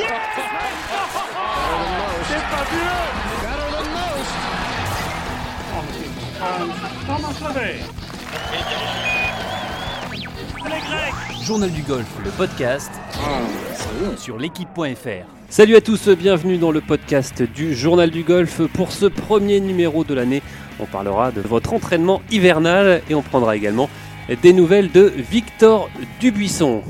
C'est fabuleux Journal du golf, le podcast sur l'équipe.fr. Salut à tous, bienvenue dans le podcast du Journal du golf. Pour ce premier numéro de l'année, on parlera de votre entraînement hivernal et on prendra également des nouvelles de Victor Dubuisson.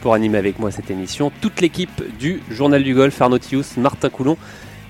Pour animer avec moi cette émission, toute l'équipe du Journal du Golf, Arnaud Thius, Martin Coulon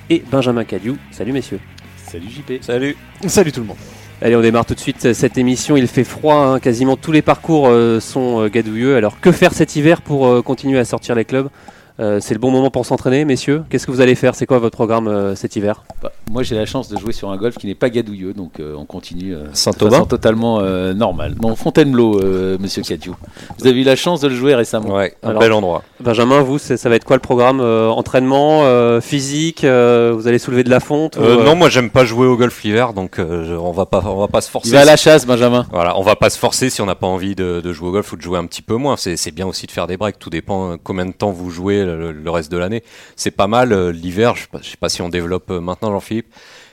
et Benjamin Cadieu. Salut messieurs. Salut JP. Salut. Salut tout le monde. Allez, on démarre tout de suite cette émission. Il fait froid, hein. quasiment tous les parcours euh, sont euh, gadouilleux. Alors que faire cet hiver pour euh, continuer à sortir les clubs? Euh, C'est le bon moment pour s'entraîner, messieurs. Qu'est-ce que vous allez faire? C'est quoi votre programme euh, cet hiver? Bah, moi j'ai la chance de jouer sur un golf qui n'est pas gadouilleux, donc euh, on continue euh, de Saint-Aubin façon totalement euh, normale. Non, Fontainebleau, euh, monsieur Cadieu. Vous avez eu la chance de le jouer récemment. Ouais, un Alors- bel endroit. Benjamin, vous, ça va être quoi le programme Euh, Entraînement, euh, physique euh, Vous allez soulever de la fonte ou, Euh, euh, non, moi j'aime pas jouer au golf l'hiver, donc euh, je- on va pas, on va pas se forcer. Il va à la chasse, Benjamin. Voilà, on va pas se forcer si on n'a pas envie de, de jouer au golf ou de jouer un petit peu moins. C'est bien aussi de faire des breaks. Tout dépend euh, combien de temps vous jouez le, reste de l'année. C'est pas mal euh, l'hiver. Je sais pas- je sais pas si on développe euh, maintenant, Jean-Philippe.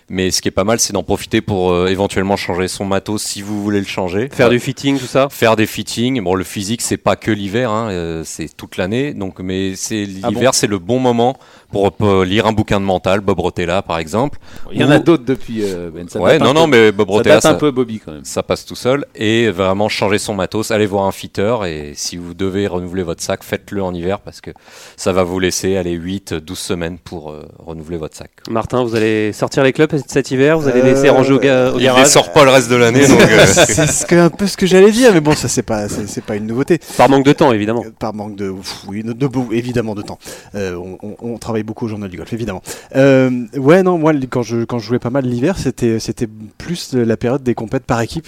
Mais ce qui est pas mal, c'est d'en profiter pour euh, éventuellement changer son matos si vous voulez le changer. Faire du fitting, tout ça faire des fittings. Bon, le physique, c'est pas que l'hiver, hein, euh, c'est toute l'année. Donc, mais c'est Ah l'hiver, bon c'est le bon moment pour, euh, lire un bouquin de mental, Bob Rotella, par exemple. Il y en a d'autres depuis. euh, ben, ça ouais, date non, peu- non, mais Bob ça Rotella, date ça, un peu Bobby quand même. ça passe tout seul. Et vraiment changer son matos, allez voir un fitter. Et si vous devez renouveler votre sac, faites-le en hiver parce que ça va vous laisser aller 8, 12 semaines pour euh, renouveler votre sac. Martin, vous allez sortir les clubs cet hiver Vous allez Euh, laisser ranger au, ga- au Il garage les sort pas le reste de l'année, donc euh, c'est ce que- un peu ce que j'allais dire, mais bon, ça c'est pas, c'est pas une nouveauté. Par manque de temps, évidemment. Euh, Par manque de, pff, oui, de, de- évidemment de temps. Euh, on, on- on travaille beaucoup au journal du golf, évidemment. Euh, ouais, non, moi quand je quand je jouais pas mal l'hiver, c'était c'était plus la période des compètes par équipe.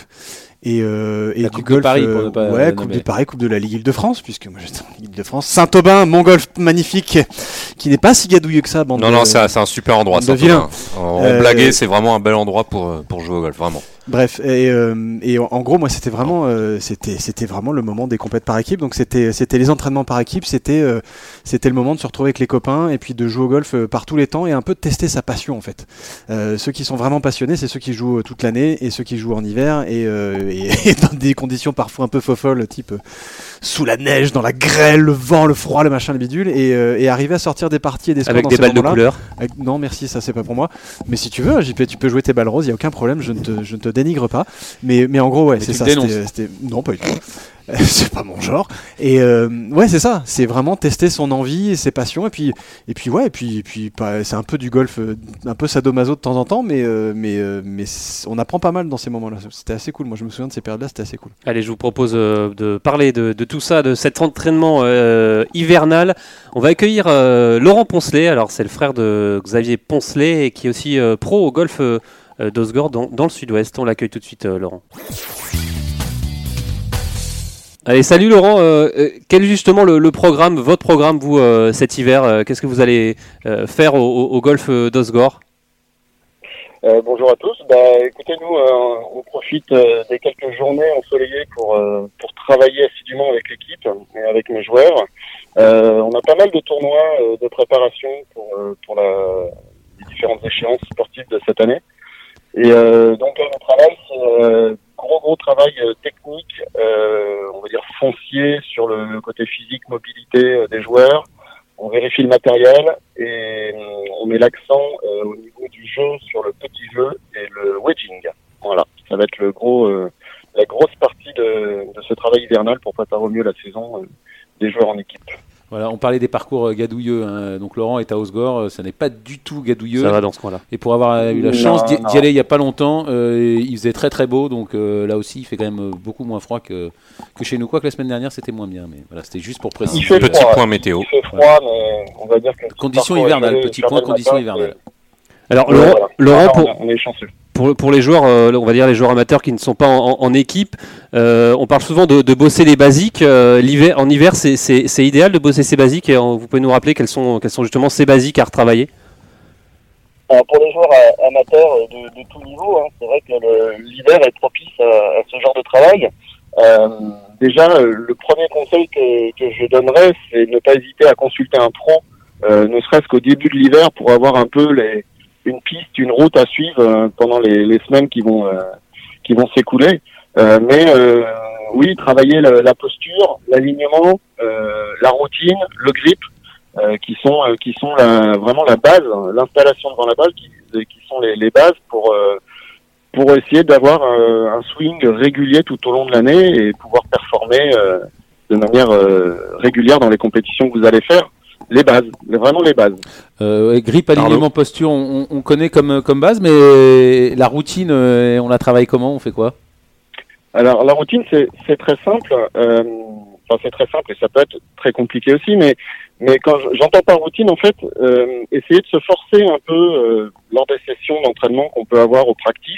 Et, euh, et La du Coupe de golf, Paris, euh, pour ne pas ouais, Coupe nommer. de Paris, Coupe de la Ligue Île-de-France, puisque moi j'étais en Ligue Île-de-France. Saint-Aubin, mon golf magnifique, qui n'est pas si gadouilleux que ça. bande non, de- non, c'est un, c'est un super endroit. de ça, vilain. On Euh, blaguait, c'est vraiment un bel endroit pour, euh, pour jouer au golf, vraiment. Bref, et, euh, et en, en gros, moi, c'était vraiment, euh, c'était, c'était vraiment le moment des compètes par équipe. Donc, c'était, c'était les entraînements par équipe. C'était, euh, c'était le moment de se retrouver avec les copains et puis de jouer au golf par tous les temps et un peu de tester sa passion, en fait. Euh, ceux qui sont vraiment passionnés, c'est ceux qui jouent toute l'année et ceux qui jouent en hiver et, euh, et, et dans des conditions parfois un peu fofolles, type euh, sous la neige, dans la grêle, le vent, le froid, le machin, le bidule, et, euh, et arriver à sortir des parties et des scores Avec dans des balles de couleur. Avec- Non, merci, ça c'est pas pour moi. Mais si tu veux, JP, tu peux jouer tes balles roses, il y a aucun problème, je ne te, je ne te dénigre pas. Mais, mais en gros, ouais, c'est ça. c'était- Non, pas du tout. c'est pas mon genre. Et euh, ouais, c'est ça. C'est vraiment tester son envie et ses passions. Et puis, et puis ouais, et puis, et puis c'est un peu du golf, euh, un peu sadomaso de temps en temps, mais, euh, mais, mais on apprend pas mal dans ces moments-là. C'était assez cool. Moi, je me souviens de ces périodes-là, c'était assez cool. Allez, je vous propose de parler de, tout ça, de cet entraînement hivernal. On va accueillir Laurent Poncelet. Alors, c'est le frère de Xavier Poncelet et qui est aussi pro au golf d'Osgore dans, le sud-ouest. On l'accueille tout de suite, Laurent. Allez, salut Laurent. Euh, euh, quel est justement le, programme, votre programme, vous, euh, cet hiver Qu'est-ce que vous allez faire au, golf d'Osgore? Bonjour à tous. Bah, écoutez, nous, on profite des quelques journées ensoleillées pour, pour travailler assidûment avec l'équipe et avec mes joueurs. On a pas mal de tournois de préparation pour, pour les différentes échéances sportives de cette année. Et donc, là, le travail, c'est euh, gros, gros travail euh, technique, euh, on va dire foncier sur le, côté physique, mobilité euh, des joueurs. On vérifie le matériel et on met l'accent au niveau du jeu sur le petit jeu et le wedging. Voilà, ça va être le gros, la grosse partie de, de ce travail hivernal pour préparer au mieux la saison des joueurs en équipe. Voilà, on parlait des parcours euh, gadouilleux. hein. Donc Laurent est à Osgore, euh, ça n'est pas du tout gadouilleux. Ça va dans ce coin-là. Et pour avoir eu la chance d'y aller il y a pas longtemps, euh, il faisait très très beau. Donc euh, là aussi, il fait quand même beaucoup moins froid que, que chez nous. Quoi que la semaine dernière, c'était moins bien. Mais voilà, c'était juste pour Il préciser. fait Petit froid. point météo. Il fait froid, mais on va dire que Conditions parfois, hivernales, je- petit point, le conditions hivernales. Alors, Laurent, voilà. Laurent, pour, on est chanceux. Pour, les joueurs, euh, on va dire les joueurs amateurs qui ne sont pas en, équipe, euh, on parle souvent de, bosser les basiques. Euh, l'hiver, en hiver, c'est- idéal de bosser ces basiques. Et vous pouvez nous rappeler quels sont, justement ces basiques à retravailler? Alors, pour les joueurs amateurs de, de tout niveau, hein, c'est vrai que l'hiver est propice à, à ce genre de travail. déjà, le premier conseil que, que je donnerais, c'est ne pas hésiter à consulter un pro, ne serait-ce qu'au début de l'hiver, pour avoir un peu les, une piste, une route à suivre pendant les, les, semaines qui vont qui vont s'écouler. mais oui, travailler la, posture, l'alignement, la routine, le grip, qui sont qui sont la, vraiment la base, l'installation devant la balle, qui, qui sont les, les bases pour pour essayer d'avoir un, swing régulier tout au long de l'année et pouvoir performer euh, de manière euh, régulière dans les compétitions que vous allez faire. Les bases, vraiment les bases. Euh, grip, alignement, posture, on, on, connaît comme, comme base, mais la routine, euh, on la travaille comment On fait quoi? Alors la routine, c'est très simple. enfin, c'est très simple et ça peut être très compliqué aussi, mais mais quand j'entends par routine, en fait, euh, essayer de se forcer un peu euh, lors des sessions d'entraînement qu'on peut avoir au practice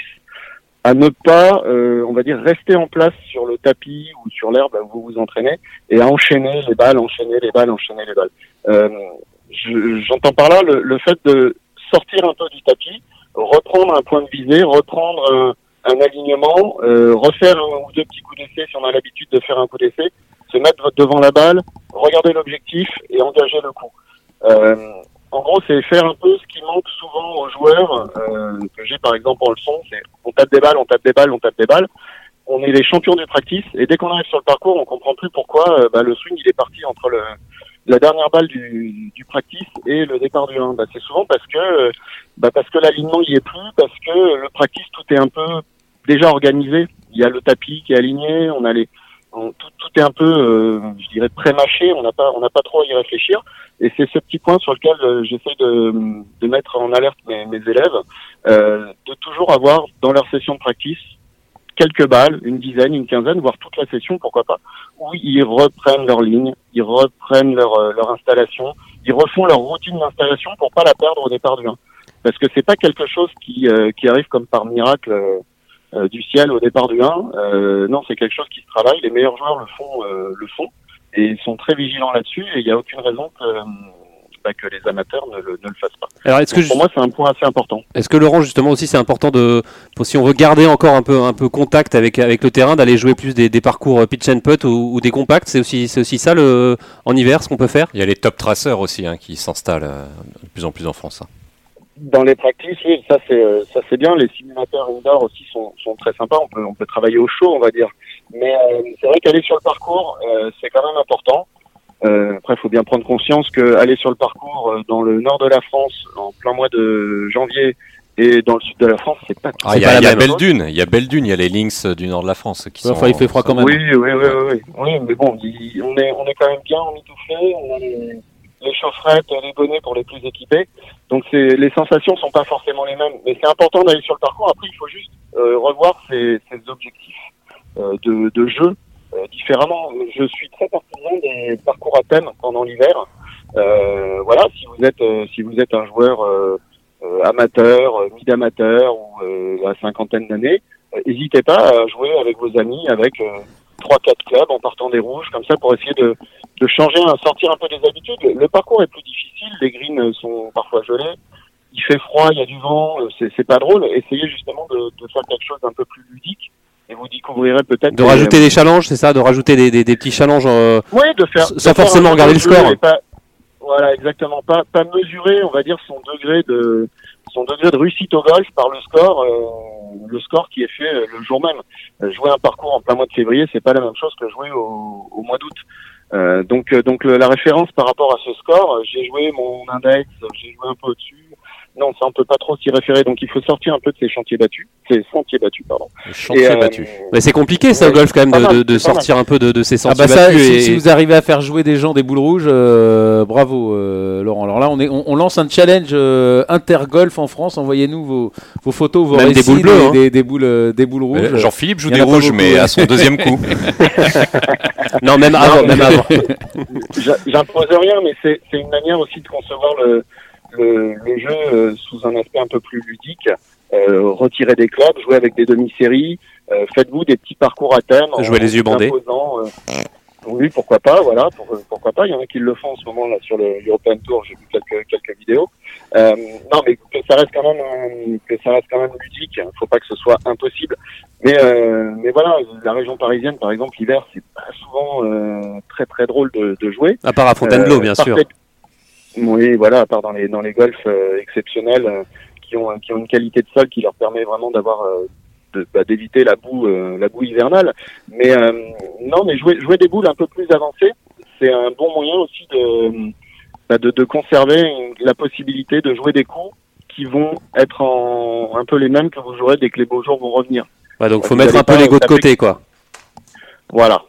à ne pas, euh, on va dire, rester en place sur le tapis ou sur l'herbe où vous vous entraînez et à enchaîner les balles, enchaîner les balles, enchaîner les balles. Euh, J'entends par là le, fait de sortir un peu du tapis, reprendre un point de visée, reprendre un, un alignement, euh, refaire un ou deux petits coups d'essai si on a l'habitude de faire un coup d'essai, se mettre devant la balle, regarder l'objectif et engager le coup. Euh, en gros, c'est faire un peu ce qui manque souvent aux joueurs, euh, que j'ai par exemple en leçon, c'est on tape des balles, on tape des balles, on tape des balles. On est les champions du practice et dès qu'on arrive sur le parcours, on comprend plus pourquoi euh, bah, le swing il est parti entre le, la dernière balle du, du practice et le départ du 1. Bah, c'est souvent parce que bah, parce que l'alignement y est plus, parce que le practice tout est un peu déjà organisé. Il y a le tapis qui est aligné, on a les tout, tout, est un peu, euh, je dirais, pré-mâché. On n'a pas, on n'a pas trop à y réfléchir. Et c'est ce petit point sur lequel euh, j'essaie de, de, mettre en alerte mes, mes élèves, euh, de toujours avoir dans leur session de practice quelques balles, une dizaine, une quinzaine, voire toute la session, pourquoi pas, où ils reprennent leur ligne, ils reprennent leur, euh, leur installation, ils refont leur routine d'installation pour pas la perdre au départ du 1. Parce que c'est pas quelque chose qui, qui arrive comme par miracle euh, du ciel au départ du 1. Euh, non, c'est quelque chose qui se travaille. Les meilleurs joueurs le font, euh, le font et sont très vigilants là-dessus. Et il n'y a aucune raison que bah, que les amateurs ne le, ne le, fassent pas. Alors, est-ce que pour moi, c'est un point assez important. Est-ce que Laurent, justement, aussi, c'est important de, si on veut garder encore un peu, un peu contact avec, avec le terrain, d'aller jouer plus des, des, parcours pitch and putt ou, ou des compacts? C'est aussi, c'est aussi ça le, en hiver, ce qu'on peut faire? Il y a les top tracers aussi hein, qui s'installent de plus en plus en France. Hein. Dans les practices, oui, ça c'est euh, ça c'est bien. Les simulateurs indoor aussi sont, sont très sympas. On peut on peut travailler au chaud, on va dire. Mais euh, c'est vrai qu'aller sur le parcours, euh, c'est quand même important. Euh, après, il faut bien prendre conscience que aller sur le parcours dans le nord de la France en plein mois de janvier et dans le sud de la France, c'est pas. Ah, il y a, y a Belle Dune, il y a Belle Dune, il y a les Lynx du nord de la France qui sont. Enfin, il fait froid quand même. Oui, oui, oui, oui, oui. mais bon, on est on est quand même bien emmitouflé. On a les, les chaufferettes, les bonnets pour les plus équipés. Donc les sensations sont pas forcément les mêmes, mais c'est important d'aller sur le parcours. Après, il faut juste euh, revoir ses, ses objectifs euh, de, de, jeu euh, différemment. Je suis très partisan des parcours à thème pendant l'hiver. Euh, voilà, si vous êtes si vous êtes un joueur amateur, mid-amateur ou à cinquantaine d'années, n'hésitez pas à jouer avec vos amis, avec trois quatre clubs en partant des rouges comme ça pour essayer de, de changer, sortir un peu des habitudes. Le, parcours est plus difficile, les greens sont parfois gelés, il fait froid, il y a du vent, c'est pas drôle. Essayez justement de, de faire quelque chose d'un peu plus ludique et vous découvrirez peut-être de rajouter des challenges, c'est ça, de rajouter des, des, des petits challenges. Euh, oui, de faire sans forcément regarder le score. Pas, voilà, exactement. Pas, pas mesurer, on va dire son degré de son degré de réussite au golf par le score. Euh, le score qui est fait euh, le jour même. Euh, jouer un parcours en plein mois de février, c'est pas la même chose que jouer au, mois d'août. Donc, donc la référence par rapport à ce score, j'ai joué mon index, j'ai joué un peu au-dessus, non, ça on peut pas trop s'y référer. Donc il faut sortir un peu de ces chantiers battus, ces sentiers battus, pardon. Les chantiers euh, battus. Mais c'est compliqué ça au golf quand même de, de, sortir un peu de, de ces ah sentiers ah bah battus. Ça, et... si, vous arrivez à faire jouer des gens des boules rouges, euh, bravo euh, Laurent. Alors là, on, est, on, lance un challenge euh, intergolf en France. Envoyez-nous vos, vos photos, vos même des boules bleues, des, hein. des, boules, des boules rouges. Jean-Philippe joue des rouges, mais à son deuxième coup. non, même avant. même avant. J'impose rien, mais c'est une manière aussi de concevoir le le, le jeu euh, sous un aspect un peu plus ludique. Euh, retirer des clubs, jouer avec des demi-séries, euh, faites-vous des petits parcours à thème. Jouer les yeux bandés. oui, pourquoi pas, voilà, pourquoi pas. Il y en a qui le font en ce moment là sur le European Tour. J'ai vu quelques quelques vidéos. Euh, non, mais que ça reste quand même euh, que ça reste quand même ludique. Il faut pas que ce soit impossible. Mais euh, mais voilà, la région parisienne, par exemple, l'hiver, c'est pas souvent euh, très très drôle de, de jouer. À part à Fontainebleau, bien sûr. Parfait- Oui, voilà, à part dans les dans les golfs euh, exceptionnels euh, qui ont qui ont une qualité de sol qui leur permet vraiment d'avoir euh, de- bah, d'éviter la boue euh, la boue hivernale. Mais euh, non, mais jouer jouer des boules un peu plus avancées, c'est un bon moyen aussi de bah, de, de conserver une- la possibilité de jouer des coups qui vont être en un peu les mêmes que vous jouerez dès que les beaux jours vont revenir. Ouais, donc faut mettre un peu l'ego de côté, quoi. Voilà.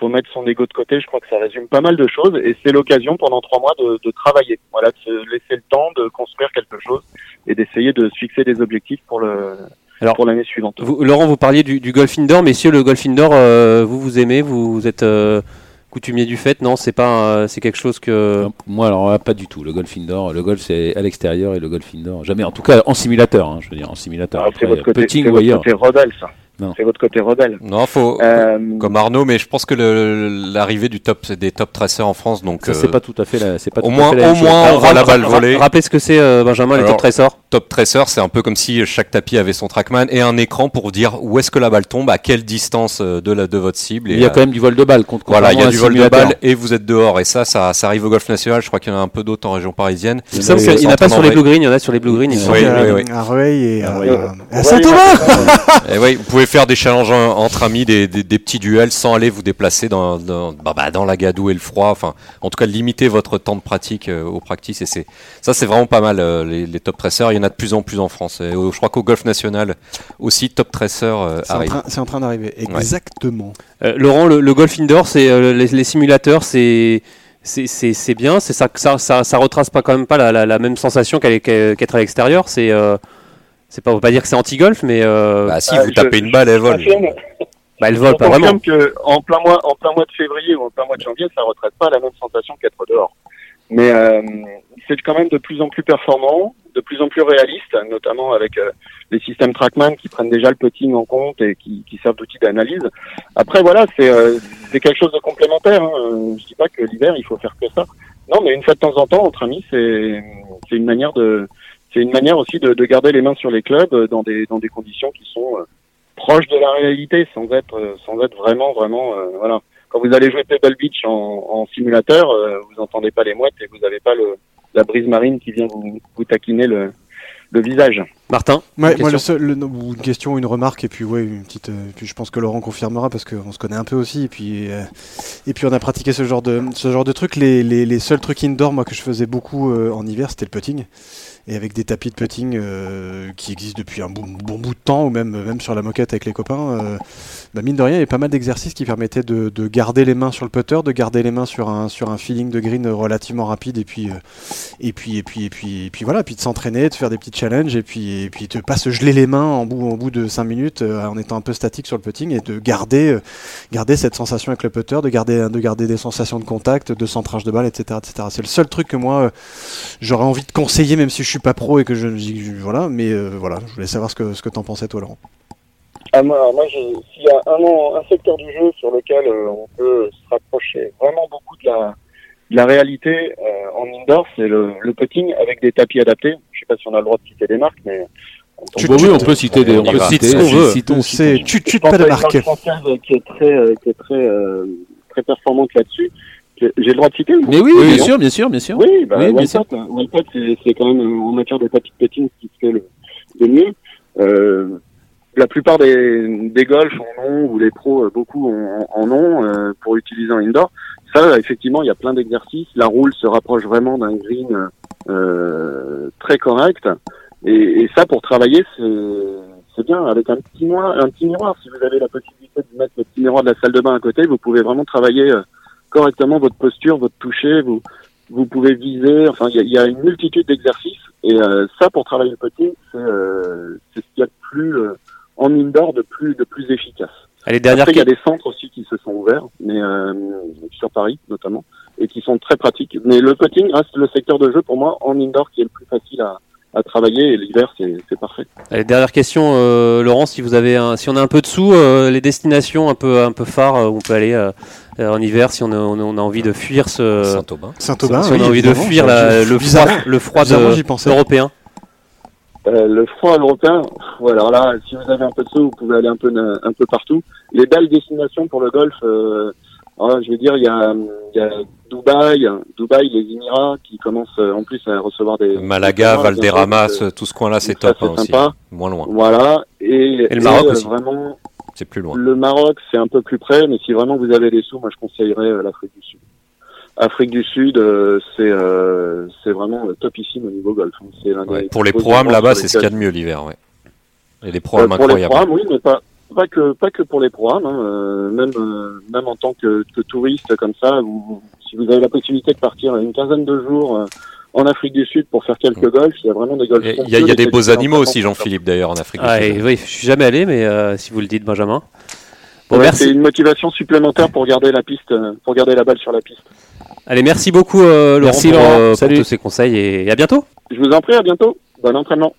Faut mettre son ego de côté. Je crois que ça résume pas mal de choses et c'est l'occasion pendant trois mois de, de travailler. Voilà, de se laisser le temps de construire quelque chose et d'essayer de se fixer des objectifs pour le Alors, pour l'année suivante. Vous- Laurent, vous parliez du, du golf indoor. Messieurs, le golf indoor, euh, vous vous aimez Vous, vous êtes euh, coutumier du fait Non, c'est pas, euh, c'est quelque chose que. Non, Moi, alors là, pas du tout. Le golf indoor, le golf c'est à l'extérieur et le golf indoor, jamais. En tout cas, en simulateur, hein, je veux dire, en simulateur. Ah, c'est Après, votre côté, putting c'est ou ailleurs. côté rebelle, ça. Non. C'est votre côté rebelle. Non, faut Euh, comme Arnaud, mais je pense que le- l'arrivée du top des top tracers en France, donc Ça, euh, c'est pas tout à fait la, c'est pas au tout à moins- fait la au moins, on voit la balle volée. Rappelez ce que c'est, euh, Benjamin, les top tracers. top tracer, c'est un peu comme si chaque tapis avait son trackman et un écran pour dire où est-ce que la balle tombe, à quelle distance euh, de la de votre cible. Et, Il y a euh, quand même du vol de balle contre Voilà, il y a du vol de balle et vous êtes dehors. Et ça, ça, ça arrive au golf national. Je crois qu'il y en a un peu d'autres en région parisienne. Il me y semble en qu'il a- n'y en a pas sur les blue green, il y en a sur les blue green. il Oui, oui, oui. à Rueil et à, Ah, Ouais, Saint-Thomas Et oui, vous pouvez faire des challenges en- entre amis, des, des, des petits duels sans aller vous déplacer dans, dans, bah, bah, dans la gadoue et le froid. Enfin, en tout cas, limiter votre temps de pratique euh, aux practices. Et c'est ça, c'est vraiment pas mal euh, les, les top tracers. Il y en a de plus en plus en France. Et, euh, je crois qu'au golf national aussi, top tracer euh, C'est en arrive. train, c'est en train d'arriver. Exactement. Euh, Laurent, le, le golf indoor, c'est euh, les, les simulateurs, c'est c'est- bien. C'est ça, ça, ça, ça retrace pas quand même pas la, la, la même sensation qu'être à l'extérieur. C'est euh, c'est pas, on va pas dire que c'est anti-golf, mais euh, Bah, si Ah, vous je- tapez une balle, elle vole. bah, elle vole pas vraiment. confirme que en plein mois, en plein mois de février ou en plein mois de janvier, ça retraite pas la même sensation qu'être dehors. Mais euh, c'est quand même de plus en plus performant, de plus en plus réaliste, notamment avec euh, les systèmes TrackMan qui prennent déjà le putting en compte et qui, qui servent d'outil d'analyse. Après, voilà, c'est euh, c'est quelque chose de complémentaire. Hein. Euh, Je dis pas que l'hiver il faut faire que ça. Non, mais une fois de temps en temps entre amis, c'est c'est une manière de c'est une manière aussi de, de garder les mains sur les clubs euh, dans des dans des conditions qui sont euh, proches de la réalité, sans être euh, sans être vraiment vraiment euh, voilà. Quand vous allez jouer Pebble Beach en, en simulateur, euh, vous entendez pas les mouettes et vous n'avez pas le la brise marine qui vient vous, vous taquiner le le visage. Martin, Ouais, une moi, question le seul, le- ou une question, une remarque, et puis ouais, une petite. euh, puis je pense que Laurent confirmera parce qu'on se connaît un peu aussi, et puis euh, et puis on a pratiqué ce genre de ce genre de trucs. Les, les, les seuls trucs indoor, moi que je faisais beaucoup euh, en hiver, c'était le putting, et avec des tapis de putting euh, qui existent depuis un bon, bout de temps, ou même même sur la moquette avec les copains. euh, bah, mine de rien, il y avait pas mal d'exercices qui permettaient de, de garder les mains sur le putter, de garder les mains sur un sur un feeling de green relativement rapide, et puis euh, et puis et puis et puis et puis voilà, puis de s'entraîner, de faire des petits challenges et puis et puis de pas se geler les mains en bout en bout de 5 minutes en étant un peu statique sur le putting et de garder garder cette sensation avec le putter, de garder de garder des sensations de contact, de centrage de balle, etc. C'est le seul truc que moi j'aurais envie de conseiller même si je suis pas pro et que je, je- voilà, mais euh, voilà, je voulais savoir ce que ce que t'en pensais toi Laurent. Ah, moi, moi s'il y a un, un secteur du jeu sur lequel euh, on peut se rapprocher vraiment beaucoup de la, de la réalité euh, en indoor, c'est le, le putting avec des tapis adaptés. Je sais pas si on a le droit de citer des marques, mais Tu- Bon, tu- oui, on peut citer des. On on peut citer Cite ce qu'on veut. citons, C'est tu tu je pas de marque. française qui est très, euh, qui est très, euh, très performante là-dessus. J'ai le droit de citer ou Mais oui, Oui, bien non sûr, bien sûr, bien sûr. Oui, bah, Oui, bien sûr. Wildcat, hein. C'est quand même euh, en matière de tapis de putting ce qui se fait le, le mieux. Euh, la plupart des, des golfs en ont, ou les pros, euh, beaucoup en, en ont euh, pour utiliser en indoor. Ça, effectivement, il y a plein d'exercices. La roule se rapproche vraiment d'un green euh, très correct. Et, et ça, pour travailler, c'est c'est bien. Avec un petit, miroir, un petit miroir, si vous avez la possibilité de mettre le petit miroir de la salle de bain à côté, vous pouvez vraiment travailler euh, correctement votre posture, votre toucher. Vous, vous pouvez viser. Enfin, il y y a une multitude d'exercices. Et euh, ça, pour travailler le putting, c'est euh, ce qu'il y a de plus euh, en indoor de plus de plus efficace. allez dernière Après, il y a des centres aussi qui se sont ouverts, mais euh, sur Paris notamment, et qui sont très pratiques. Mais le putting reste le secteur de jeu pour moi en indoor qui est le plus facile à, à travailler et l'hiver c'est parfait. Allez, dernière question, euh, Laurent, si vous avez un, si on a un peu de sous, euh, les destinations un peu un peu phares euh, où on peut aller euh, euh, en hiver si on a, on envie de fuir ce Saint-Aubin. Saint-Aubin, si on a envie de fuir la- le froid bizarrement- le froid de- européen. Euh, le froid européen, voilà, alors là, si vous avez un peu de sous, vous pouvez aller un peu na- un peu partout. Les belles destinations pour le golf, euh, alors, je veux dire, il y a, il y a Dubaï, Dubaï, les Émirats qui commencent euh, en plus à recevoir des Malaga, des- Valderramas, euh, tout ce coin-là, c'est top hein, aussi. sympa. Moins loin. Voilà. Et, Et le Maroc euh, aussi. Vraiment, C'est plus loin. le Maroc, c'est un peu plus près, mais si vraiment vous avez des sous, moi je conseillerais euh, l'Afrique du Sud. Afrique du Sud, euh, c'est euh, c'est vraiment euh, topissime au niveau golf. hein. C'est Ouais, Pour les programmes là-bas, c'est ce qu'il y a de mieux l'hiver. Ouais. Et des Euh, programmes pour les incroyables. programmes, oui, mais pas pas que pas que pour les programmes. hein, même même en tant que, que touriste comme ça, vous, si vous avez la possibilité de partir une quinzaine de jours en Afrique du Sud pour faire quelques golfs, il y a vraiment des golfs. Il y a, y des des beaux animaux aussi. Jean-Philippe, d'ailleurs, en Afrique Ah, du et Sud. oui, je suis jamais allé, mais euh, si vous le dites, Benjamin. Bon, Ouais, merci. C'est une motivation supplémentaire pour garder la piste, euh, pour garder la balle sur la piste. Allez, merci beaucoup, euh, Laurent, Merci, pour, Laurent. euh, pour Salut. tous ces conseils et, et à bientôt. Je vous en prie, à bientôt. Bon entraînement.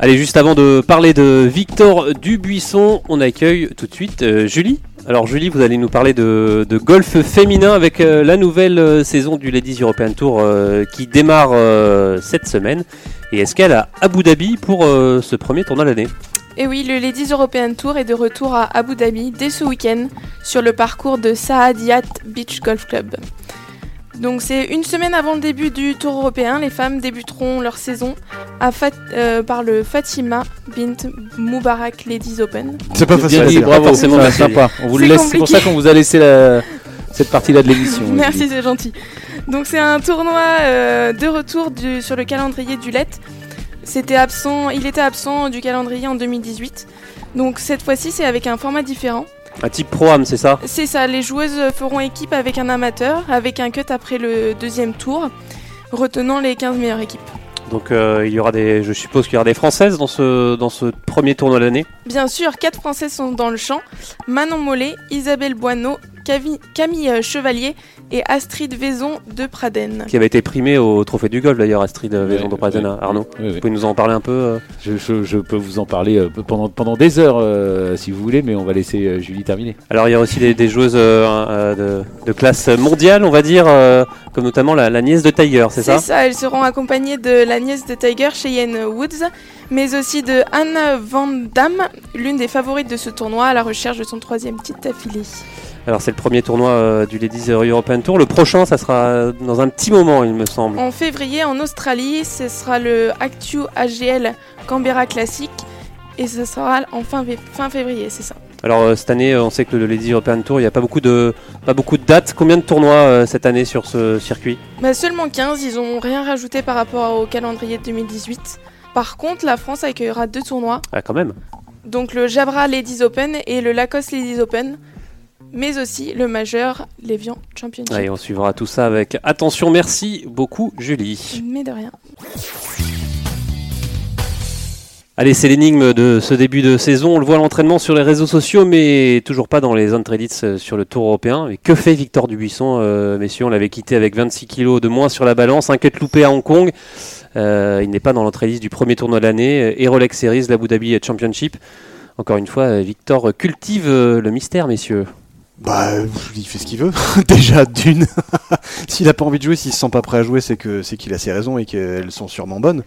Allez, juste avant de parler de Victor Dubuisson, on accueille tout de suite euh, Julie. Alors Julie, vous allez nous parler de, golf féminin avec euh, la nouvelle euh, saison du Ladies European Tour euh, qui démarre cette semaine. Et est-ce qu'elle a Abu Dhabi pour ce premier tournoi de l'année? Et oui, le Ladies European Tour est de retour à Abu Dhabi dès ce week-end sur le parcours de Saadiyat Beach Golf Club. Donc c'est une semaine avant le début du Tour européen, les femmes débuteront leur saison à Fat- euh, par le Fatima Bint Mubarak Ladies Open. C'est pas facile. dit, bravo, facile. sympa. On vous C'est laisse. C'est pour ça qu'on vous a laissé la- cette partie-là de l'émission. Merci, c'est gentil. Donc c'est un tournoi euh, de retour du- sur le calendrier du LET. C'était absent, il était absent du calendrier en 2018. Donc cette fois-ci, c'est avec un format différent. Un type pro-am, c'est ça C'est ça, les joueuses feront équipe avec un amateur, avec un cut après le deuxième tour, retenant les 15 meilleures équipes. Donc euh, il y aura des, je suppose qu'il y aura des Françaises dans ce, dans ce premier tournoi de l'année? Bien sûr, quatre Françaises sont dans le champ Manon Mollet, Isabelle Boineau, Camille euh, Chevalier et Astrid Vaison de Praden. qui avait été primée au Trophée du Golf d'ailleurs, Astrid euh, Vaison de ouais, Arnaud. Oui, oui. Vous pouvez nous en parler un peu euh Je, je- je peux vous en parler pendant, pendant des heures euh, si vous voulez, mais on va laisser Julie terminer. Alors il y a aussi des, des joueuses euh, de, de classe mondiale, on va dire, euh, comme notamment la, la nièce de Tiger, c'est ça? C'est ça, elles seront accompagnées de la nièce de Tiger, Cheyenne Woods, mais aussi de Anne Van Damme, l'une des favorites de ce tournoi à la recherche de son troisième titre affilé. Alors c'est le premier tournoi euh, du Ladies European Tour. Le prochain, ça sera dans un petit moment, il me semble. En février, en Australie, ce sera le Actu AGL Canberra Classic. Et ce sera en fin, février, c'est ça. Alors euh, cette année, euh, on sait que le Ladies European Tour, il n'y a pas beaucoup de pas beaucoup de dates. Combien de tournois euh, cette année sur ce circuit? Bah, seulement 15, ils ont rien rajouté par rapport au calendrier de 2018. Par contre, la France accueillera deux tournois, Ah quand même. donc le Jabra Ladies Open et le Lacoste Ladies Open, mais aussi le majeur Levian Championship. Allez, on suivra tout ça avec attention. Merci beaucoup, Julie. Mais de rien. Allez, c'est l'énigme de ce début de saison. On le voit à l'entraînement sur les réseaux sociaux, mais toujours pas dans les zones credits euh, sur le Tour européen. Et que fait Victor Dubuisson, euh, messieurs On l'avait quitté avec 26 kilos de moins sur la balance, un cut loupé à Hong Kong. Euh, il n'est pas dans l'entrée du premier tournoi de l'année et Rolex Series, l'Abu Dhabi Championship. Encore une fois, Victor cultive le mystère, messieurs. Bah, il fait ce qu'il veut. Déjà, d'une. s'il a pas envie de jouer, s'il se sent pas prêt à jouer, c'est que c'est qu'il a ses raisons et qu'elles sont sûrement bonnes.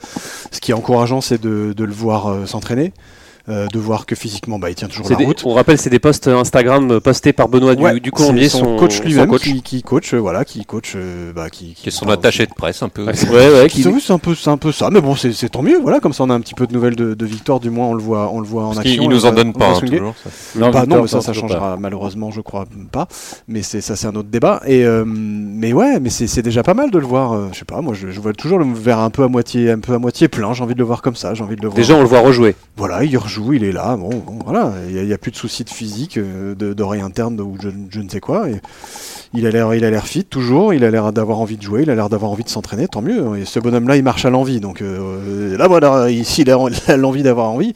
Ce qui est encourageant, c'est de, de le voir euh, s'entraîner, euh, de voir que physiquement, bah, il tient toujours la des- route. on rappelle, c'est des posts Instagram postés par Benoît du, Ouais, du Colombier, c'est son, coach lui-même qui, qui coach, euh, voilà, qui coach, euh, bah, qui, Qui est son bah, attaché de presse un peu. Ouais, Ouais, ouais, qui- qui, c'est un peu, c'est un peu ça, mais bon, c'est tant mieux, voilà, comme ça on a un petit peu de nouvelles de, de Victor, du moins on le voit, on le voit en Parce action. il nous en donne pas hein, toujours. ça. bah Victor, non, mais ça, changera malheureusement, je crois pas. Mais c'est ça, c'est un autre débat. Et euh, mais ouais, mais c'est déjà pas mal de le voir. euh, je sais pas, moi, je, je vois toujours le verre un peu à moitié, un peu à moitié plein. J'ai envie de le voir comme ça. J'ai envie de le voir. Déjà, on le voit rejouer. Voilà, il, rejoue, il est là. Bon, voilà, il n'y a, plus de soucis de physique, d'oreille interne ou je, je, ne sais quoi. Et, il a l'air, il a l'air fit toujours, il a l'air d'avoir envie de jouer, il a l'air d'avoir envie de s'entraîner, tant mieux. Et ce bonhomme-là, il marche à l'envie, donc euh, là voilà, ici il a l'envie d'avoir envie,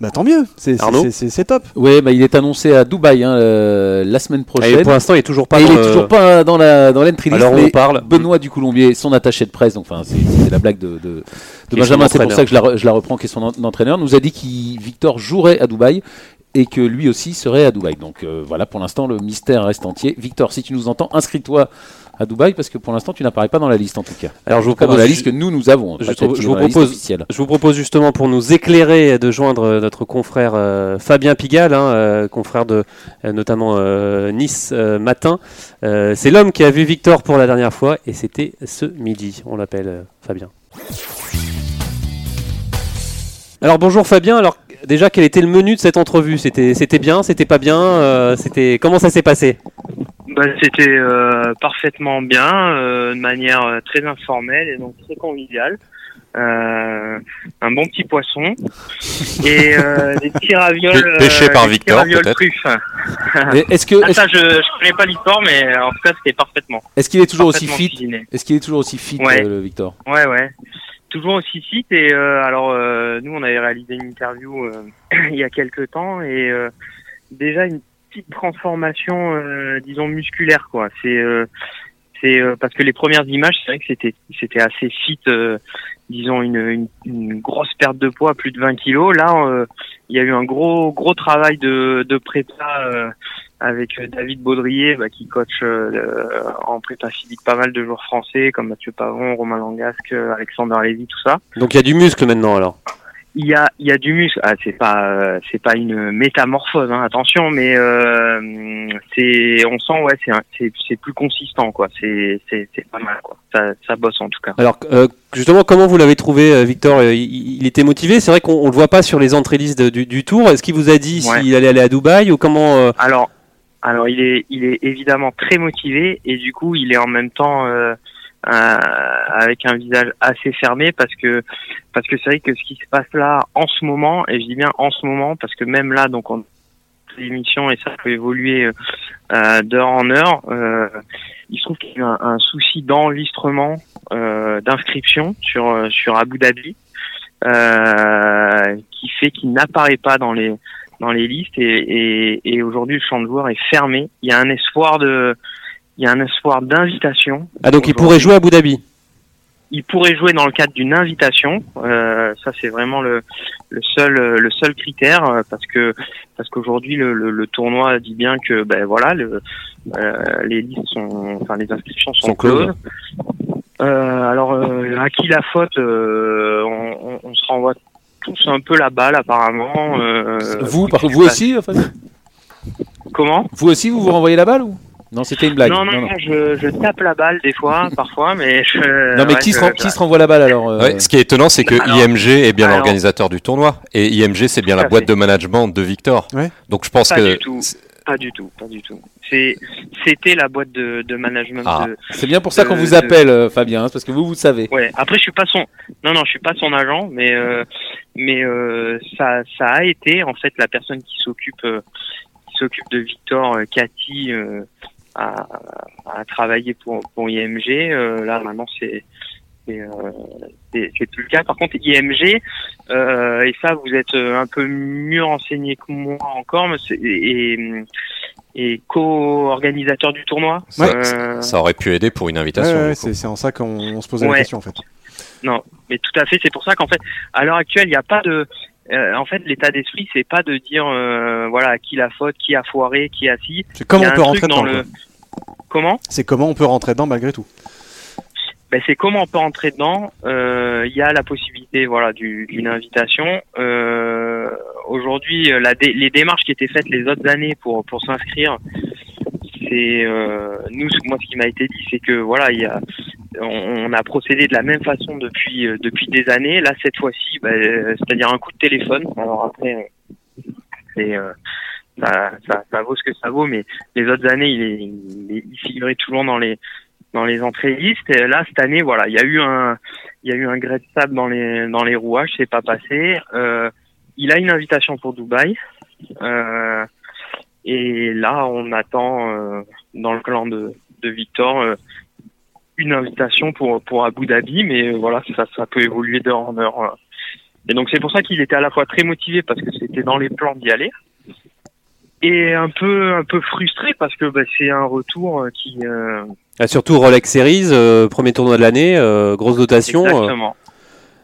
bah tant mieux, c'est, c'est, top. Oui, bah, il est annoncé à Dubaï hein, euh, la semaine prochaine. Et pour l'instant, il est toujours pas. il est toujours pas dans la dans l'entry Alors on parle. Benoît du Coulombier, son attaché de presse, donc enfin c'est, la blague de, de, Benjamin, c'est pour ça que je la, je la reprends, qui est son entraîneur, nous a dit qu'il Victor jouerait à Dubaï et que lui aussi serait à Dubaï. Donc euh, voilà, pour l'instant, le mystère reste entier. Victor, si tu nous entends, inscris-toi à Dubaï parce que pour l'instant tu n'apparais pas dans la liste en tout cas. Alors je vous propose dans la liste que nous nous avons. Je, vous propose, je vous propose justement pour nous éclairer de joindre notre confrère euh, Fabien Pigalle, hein, euh, confrère de notamment Nice Matin. C'est l'homme qui a vu Victor pour la dernière fois et c'était ce midi. On l'appelle Fabien. Alors bonjour Fabien. Alors déjà, quel était le menu de cette entrevue? C'était, c'était bien, c'était pas bien euh, C'était comment ça s'est passé? Bah, c'était euh, parfaitement bien, euh, de manière très informelle et donc très conviviale. un bon petit poisson et des petits ravioles pêchés par Victor peut-être. Est-ce que ah, ça je, je connais pas l'histoire mais en tout cas c'était parfaitement. Est-ce qu'il est toujours aussi fit? Est-ce qu'il est toujours aussi fit Victor? Ouais ouais toujours aussi site et euh, alors euh, nous on avait réalisé une interview euh, il y a quelques temps et déjà une petite transformation disons musculaire quoi. C'est c'est parce que les premières images c'est vrai que c'était c'était assez fit disons une, une, grosse perte de poids plus de 20 kilos. Là il y a eu un gros gros travail de de prépa avec euh, David Baudrier bah, qui coach euh, en prépa physique pas mal de joueurs français comme Mathieu Pavon, Romain Langasque, Alexandre Lévy, tout ça. Donc il y a du muscle maintenant alors. Il y a il y a du muscle. Ah, c'est pas c'est pas une métamorphose hein, attention mais euh, c'est on sent ouais c'est c'est plus consistant quoi. C'est c'est c'est pas mal quoi. Ça ça bosse en tout cas. Alors justement comment vous l'avez trouvé Victor? Il, était motivé. C'est vrai qu'on le voit pas sur les entrées listes du, du tour. Est-ce qu'il vous a dit s'il allait aller à Dubaï ou comment Alors alors il est, il est évidemment très motivé et du coup il est en même temps euh, euh, avec un visage assez fermé parce que parce que c'est vrai que ce qui se passe là en ce moment et je dis bien en ce moment parce que même là donc on l'émission et ça peut évoluer euh, d'heure en heure. Euh, il se trouve qu'il y a un, un souci d'enregistrement euh, d'inscription sur sur Abu Dhabi qui fait qu'il n'apparaît pas dans les dans les listes et, et, et aujourd'hui le champ de joueurs est fermé. Il y a un espoir de, il y a un espoir d'invitation. Ah donc il pourrait jouer à Abu Dhabi. Il pourrait jouer dans le cadre d'une invitation. Euh, ça c'est vraiment le, le seul le seul critère euh, parce que parce qu'aujourd'hui le, le, tournoi dit bien que ben voilà le, euh, les listes sont enfin les inscriptions sont, closes. Euh, alors euh, à qui la faute on, on, on, se renvoie tous un peu la balle apparemment. Euh, vous, par, vous aussi, Comment? Vous aussi, vous vous renvoyez la balle ou? Non, c'était une blague. Non, non, non, Je, je, tape la balle des fois, parfois, mais je. Non, mais qui, se, renvoie la balle alors euh Ce qui est étonnant, c'est que IMG est bien l'organisateur du tournoi. Et IMG, c'est bien la boîte de management de Victor. Donc je pense que. Pas du tout, pas du tout. C'était la boîte de, de management. Ah. C'est bien pour ça qu'on vous appelle, euh, Fabien, hein, parce que vous, vous savez. Ouais. Après, je suis pas son. Non, non, je suis pas son agent, mais euh, mais euh, ça, ça a été en fait la personne qui s'occupe qui s'occupe de Victor, Cathy, a, a travaillé pour pour IMG. là, maintenant, c'est c'est plus le cas. Par contre, IMG, euh, et ça, vous êtes euh, un peu mieux renseigné que moi encore, mais et, et co-organisateur du tournoi. Euh, ça aurait pu aider pour une invitation. c'est en ça qu'on se posait la question en fait. Non, mais tout à fait. C'est pour ça qu'en fait, à l'heure actuelle, il n'y a pas de. en fait, l'état d'esprit, c'est pas de dire voilà qui la faute, qui a foiré, qui a si. C'est comment on peut rentrer dans le. Comment? C'est comment on peut rentrer dedans malgré tout ben, c'est comment on peut entrer dedans. Euh, il y a la possibilité, voilà, d'une invitation. Euh, Aujourd'hui, la les démarches qui étaient faites les autres années pour pour s'inscrire, c'est euh, nous. Moi, ce qui m'a été dit, c'est que voilà, il y a, on, a procédé de la même façon depuis euh, depuis des années. Là, cette fois-ci, ben, c'est-à-dire un coup de téléphone. Alors après, c'est euh, ça, ça, ça, vaut ce que ça vaut, mais les autres années, il, est, il, il figurait toujours dans les dans les entrées listes. Et là, cette année, voilà, il y a eu un, il y a eu un grès de sable dans les dans les rouages, c'est pas passé. Euh, il a une invitation pour Dubaï. et là, on attend dans le clan de, de Victor une invitation pour pour Abu Dhabi, mais voilà, ça ça peut évoluer d'heure en heure. Et donc c'est pour ça qu'il était à la fois très motivé parce que c'était dans les plans d'y aller, et un peu un peu frustré parce que bah, c'est un retour euh, qui. Euh... Ah, surtout Rolex Series, euh, premier tournoi de l'année, euh, grosse dotation. Exactement.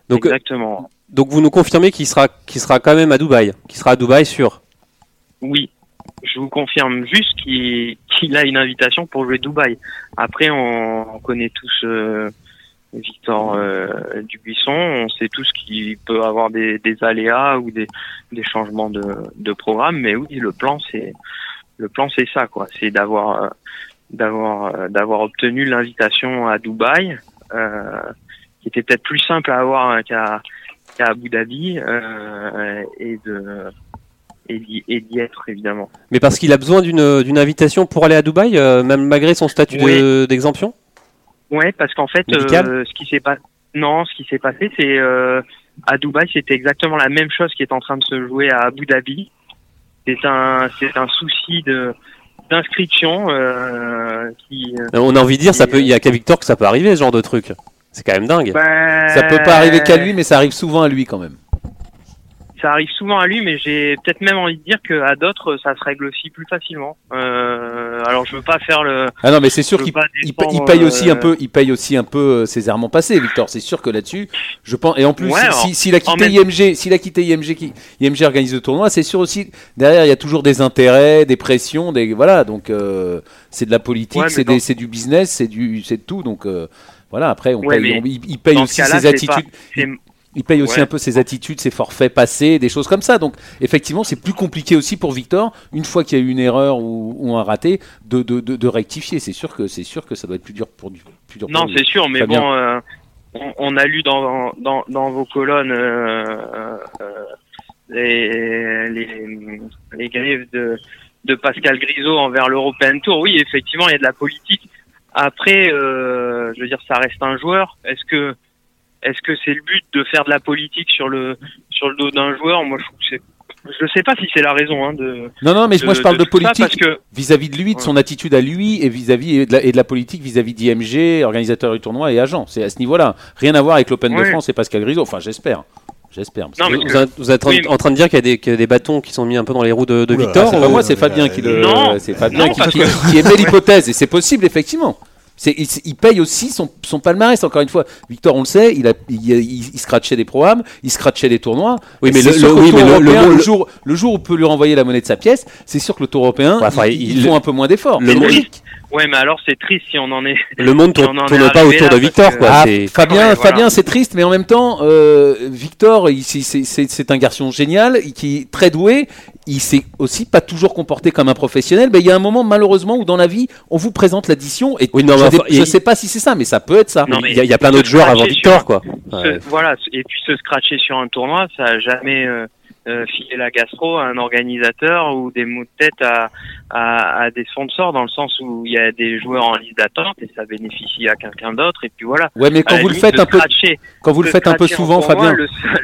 Donc, Exactement. Donc vous nous confirmez qu'il sera qu'il sera quand même à Dubaï, qu'il sera à Dubaï sûr? Oui, je vous confirme juste qu'il a une invitation pour jouer Dubaï. Après, on, connaît tous euh, Victor euh, Dubuisson, on sait tous qu'il peut avoir des, aléas ou des, changements de, programme, mais oui, le plan c'est le plan c'est ça quoi, c'est d'avoir d'avoir d'avoir obtenu l'invitation à Dubaï, euh, qui était peut-être plus simple à avoir qu'à qu'à Abu Dhabi et de et d'y être évidemment. Mais parce qu'il a besoin d'une invitation pour aller à Dubaï, euh, même malgré son statut d'exemption? Ouais, parce qu'en fait, euh, ce qui s'est pas non, ce qui s'est passé, c'est euh, à Dubaï, c'était exactement la même chose qui est en train de se jouer à Abu Dhabi. C'est un c'est un souci de d'inscription qui. On a envie de dire, ça peut, il y a qu'à Victor que ça peut arriver, ce genre de truc. C'est quand même dingue. Ben, ça peut pas arriver qu'à lui, mais ça arrive souvent à lui quand même ça arrive souvent à lui, mais j'ai peut-être même envie de dire qu'à d'autres, ça se règle aussi plus facilement. Euh, alors, je veux pas faire le. Ah non, mais c'est sûr qu'il paye aussi un euh, peu, il paye aussi un peu euh, ses errements passés, Victor. C'est sûr que là-dessus, je pense. Et en plus, s'il si, a quitté IMG, s'il a quitté IMG, qui, IMG organise le tournoi, c'est sûr aussi derrière, il y a toujours des intérêts, des pressions, des voilà. Donc, c'est de la politique, c'est du business, c'est du, c'est tout. Donc. voilà, après, on paye, il, paye aussi ses attitudes il paye aussi un peu ses attitudes, ses forfaits passés, des choses comme ça. Donc effectivement, c'est plus compliqué aussi pour Victor, une fois qu'il y a eu une erreur ou, un raté, de, de, de, rectifier. C'est sûr que c'est sûr que ça doit être plus dur pour du plus dur Non, c'est sûr, mais bon, euh, on, a lu dans, dans, dans vos colonnes euh, euh, les, les, les griffes de, de Pascal Grisot envers l'European Tour. Oui, effectivement, il y a de la politique. Après, je veux dire, ça reste un joueur. Est-ce que est-ce que c'est le but de faire de la politique sur le sur le dos d'un joueur? Moi, je trouve que c'est je sais pas si c'est la raison hein, de. Non, non, mais moi je parle de, politique vis-à-vis de lui, de son attitude à lui et vis-à-vis et, de la politique vis-à-vis d'IMG, organisateur du tournoi et agent. C'est à ce niveau-là. Rien à voir avec l'Open de France et Pascal Grisot. Enfin, j'espère. J'espère. Vous, êtes en train de dire qu'il y, a des bâtons qui sont mis un peu dans les roues de, Victor. C'est pas moi, c'est Fabien qui le. C'est Fabien qui émet l'hypothèse et c'est possible effectivement il, paye aussi son, son, palmarès, encore une fois. Victor, on le sait, il, a, il, scratchait des programmes, il scratchait des tournois. Oui, mais, le, jour, le jour où on peut lui renvoyer la monnaie de sa pièce, c'est sûr que le tour européen, ils, font un peu moins d'efforts. Ouais, mais alors c'est triste si on en est. Le monde tourne, tourne pas autour de Victor, quoi. Ah, Fabien, Fabien, c'est triste, mais en même temps, euh, Victor, c'est un garçon génial, qui est très doué. Il s'est aussi pas toujours comporté comme un professionnel. Mais il y a un moment, malheureusement, où dans la vie, on vous présente l'addition. Et oui, non, je ne sais pas si c'est ça, mais ça peut être ça. il, y a, plein d'autres joueurs avant Victor, quoi. Voilà, et puis se scratcher sur un tournoi, ça a jamais. Euh, euh, filer la gastro à un organisateur ou des mots de tête à, à, à, des sponsors dans le sens où il y a des joueurs en liste d'attente et ça bénéficie à quelqu'un d'autre et puis voilà. Ouais, mais quand vous le faites un peu, quand vous le faites un peu souvent, Fabien,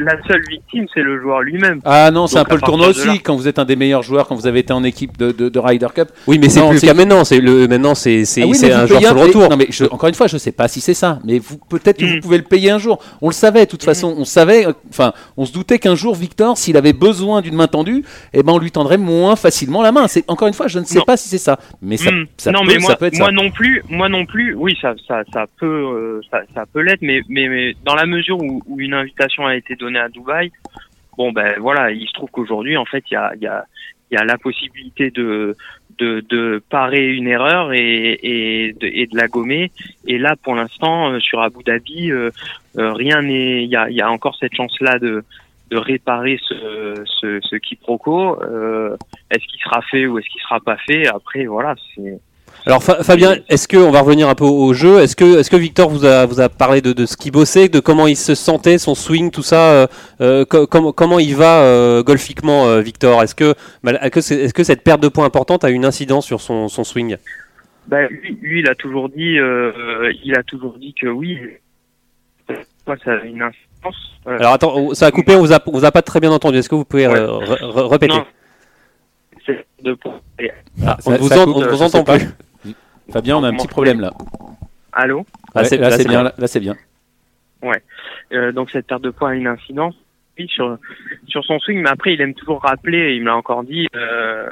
la seule victime c'est le joueur lui-même. Ah non, c'est un peu le tournoi aussi. Quand vous êtes un des meilleurs joueurs, quand vous avez été en équipe de, de, de Ryder Cup. Oui, mais c'est plus le cas maintenant. C'est le maintenant c'est c'est ah un joueur sur le retour. Non, mais je, encore une fois, je sais pas si c'est ça, mais vous peut-être que vous mm. pouvez le payer un jour. On le savait de toute mm. façon. On savait, enfin, on se doutait qu'un jour Victor, s'il avait besoin d'une main tendue, eh ben on lui tendrait moins facilement la main. C'est encore une fois, je ne sais pas si c'est ça, mais ça, hmm. non, peut, mais moi, être moi non plus, moi non plus. Oui, ça, ça, ça peut, euh, ça, peut l'être, mais, mais, dans la mesure où, une invitation a été donnée à Dubaï, bon ben voilà, il se trouve qu'aujourd'hui, en fait, il y a, y, a, y a la possibilité de de, de parer une erreur et, et, de, et de la gommer. Et là, pour l'instant, euh, sur Abu Dhabi, euh, rien n'est. Il y a, y a encore cette chance-là de de réparer ce, ce, ce quiproquo. Euh, est-ce qu'il sera fait ou est-ce qu'il sera pas fait? Après, voilà, c'est. Alors Fabien, est-ce que on va revenir un peu au jeu Est-ce que est-ce que Victor vous a vous a parlé de, de ce qu'il bossait, de comment il se sentait, son swing, tout ça euh, euh comment comment il va euh, golfiquement, Victor? Est-ce que est-ce que cette perte de points importante a une incidence sur son, son swing? Ben, lui, lui, il a toujours dit il a toujours dit que oui. Ça a une incidence Alors attends, ça a coupé, on vous a, vous a pas très bien entendu. Est-ce que vous pouvez répéter? De... Ah, on ne vous, vous entend plus. Fabien, on a un petit problème là. Allô? Là, c'est bien. Là, c'est bien. Ouais. Euh, donc cette perte de poids a une incidence sur sur son swing, mais après il aime toujours rappeler, il me l'a encore dit, euh,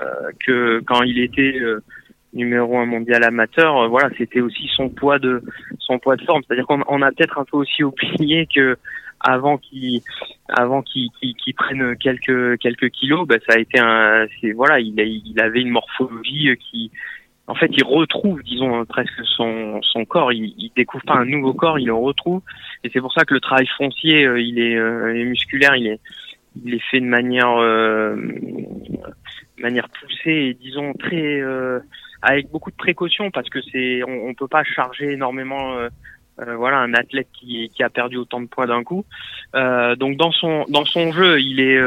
que quand il était euh, numéro un mondial amateur, euh, voilà, c'était aussi son poids de son poids de forme. C'est-à-dire qu'on on a peut-être un peu aussi oublié que avant qu'il avant qu'il qu prenne quelques quelques kilos, bah, ça a été un, c'est voilà, il, il avait une morphologie qui en fait, il retrouve, disons, presque son, son corps. Il, il découvre pas un nouveau corps, il le retrouve. Et c'est pour ça que le travail foncier, euh, il est, euh, musculaire, il est, il est fait de manière, euh, manière poussée et disons très, euh, avec beaucoup de précautions parce que c'est, on, on peut pas charger énormément. Voilà un athlète qui, qui a perdu autant de poids d'un coup. donc dans son dans son jeu, il est